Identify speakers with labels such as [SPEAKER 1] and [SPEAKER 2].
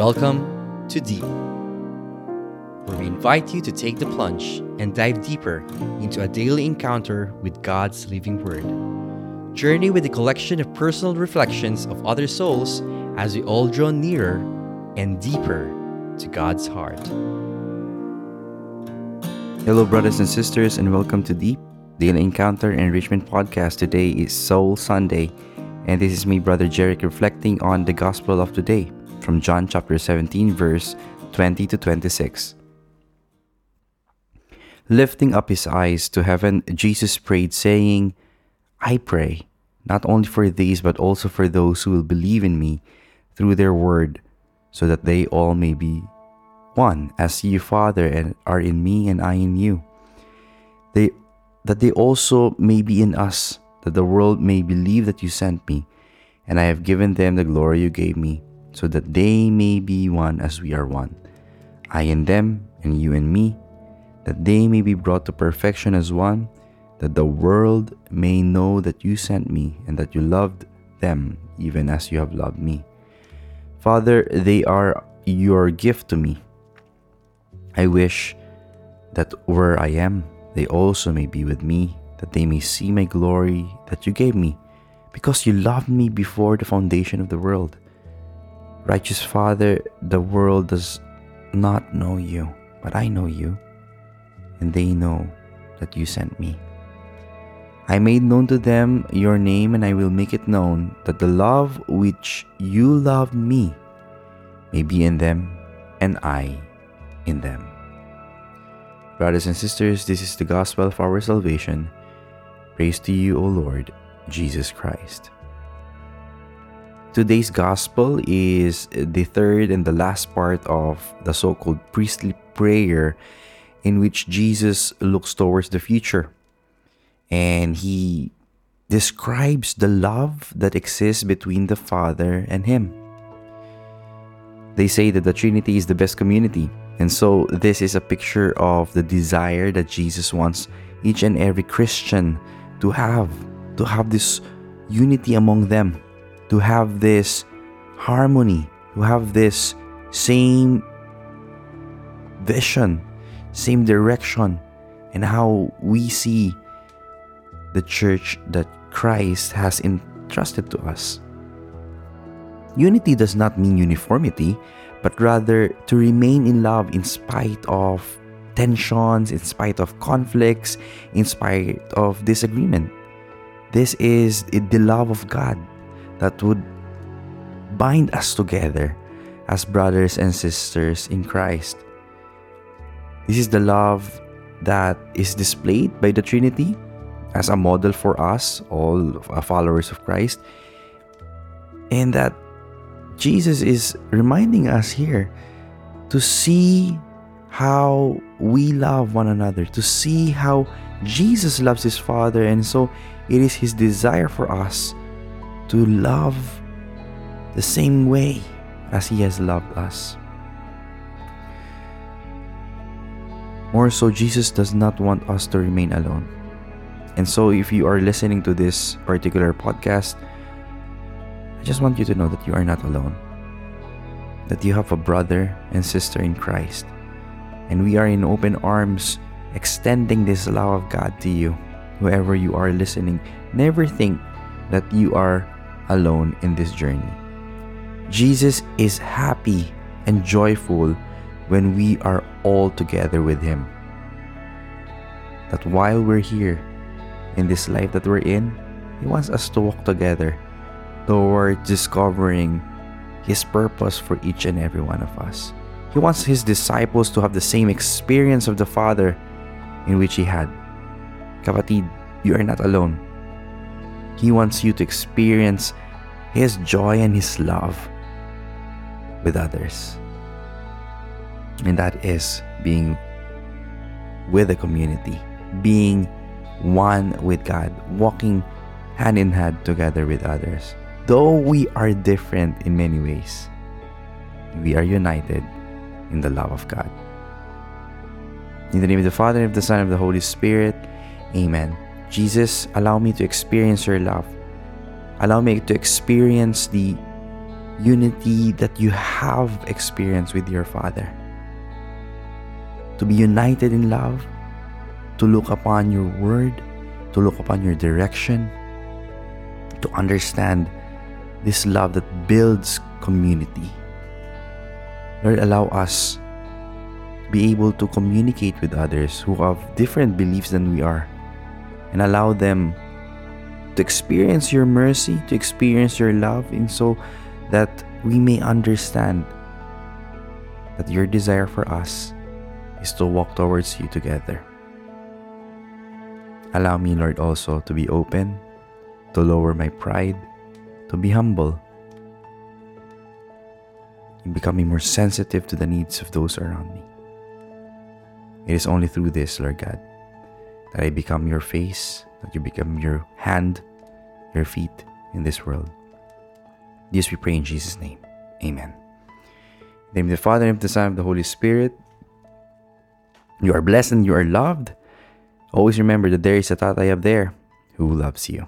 [SPEAKER 1] Welcome to Deep, where we invite you to take the plunge and dive deeper into a daily encounter with God's living Word. Journey with a collection of personal reflections of other souls as we all draw nearer and deeper to God's heart.
[SPEAKER 2] Hello, brothers and sisters, and welcome to Deep Daily Encounter Enrichment Podcast. Today is Soul Sunday, and this is me, Brother Jerick, reflecting on the Gospel of today from John chapter 17, verse 20 to 26. Lifting up his eyes to heaven, Jesus prayed, saying, I pray, not only for these, but also for those who will believe in me through their word, so that they all may be one, as you, Father, and are in me and I in you. They that they also may be in us, that the world may believe that you sent me, and I have given them the glory you gave me, so that they may be one as we are one. I and them, and you and me, that they may be brought to perfection as one, that the world may know that you sent me, and that you loved them even as you have loved me. Father, they are your gift to me. I wish that where I am, they also may be with me, that they may see my glory that you gave me, because you loved me before the foundation of the world. Righteous Father, the world does not know you, but I know you, and they know that you sent me. I made known to them your name, and I will make it known that the love which you loved me may be in them, and I in them. Brothers and sisters, this is the gospel of our salvation. Praise to you, O Lord Jesus Christ. Today's gospel is the third and the last part of the so called priestly prayer in which Jesus looks towards the future and he describes the love that exists between the Father and him. They say that the Trinity is the best community, and so this is a picture of the desire that Jesus wants each and every Christian to have, to have this unity among them to have this harmony, to have this same vision, same direction, and how we see the church that Christ has entrusted to us. Unity does not mean uniformity, but rather to remain in love in spite of tensions, in spite of conflicts, in spite of disagreement. This is the love of God that would bind us together as brothers and sisters in Christ. This is the love that is displayed by the Trinity as a model for us, all uh, followers of Christ, and that Jesus is reminding us here to see how we love one another, to see how Jesus loves his Father, and so it is his desire for us to love the same way as He has loved us. More so, Jesus does not want us to remain alone. And so, if you are listening to this particular podcast, I just want you to know that you are not alone. That you have a brother and sister in Christ. And we are in open arms extending this love of God to you. Whoever you are listening, never think that you are alone in this journey. Jesus is happy and joyful when we are all together with Him. That while we're here in this life that we're in, He wants us to walk together toward discovering His purpose for each and every one of us. He wants His disciples to have the same experience of the Father in which He had. Kapatid, you are not alone. He wants you to experience His joy and His love with others. And that is being with the community, being one with God, walking hand in hand together with others. Though we are different in many ways, we are united in the love of God. In the name of the Father, and of the Son, and of the Holy Spirit, Amen. Jesus, allow me to experience your love. Allow me to experience the unity that you have experienced with your Father. To be united in love, to look upon your word, to look upon your direction, to understand this love that builds community. Lord, allow us to be able to communicate with others who have different beliefs than we are and allow them to experience your mercy, to experience your love, and so that we may understand that your desire for us is to walk towards you together. Allow me, Lord, also to be open, to lower my pride, to be humble, in becoming more sensitive to the needs of those around me. It is only through this, Lord God, that I become your face, that you become your hand, your feet in this world. This we pray in Jesus' name. Amen. In the name of the Father, and of the Son, and of the Holy Spirit. You are blessed and you are loved. Always remember that there is a tatay up there who loves you.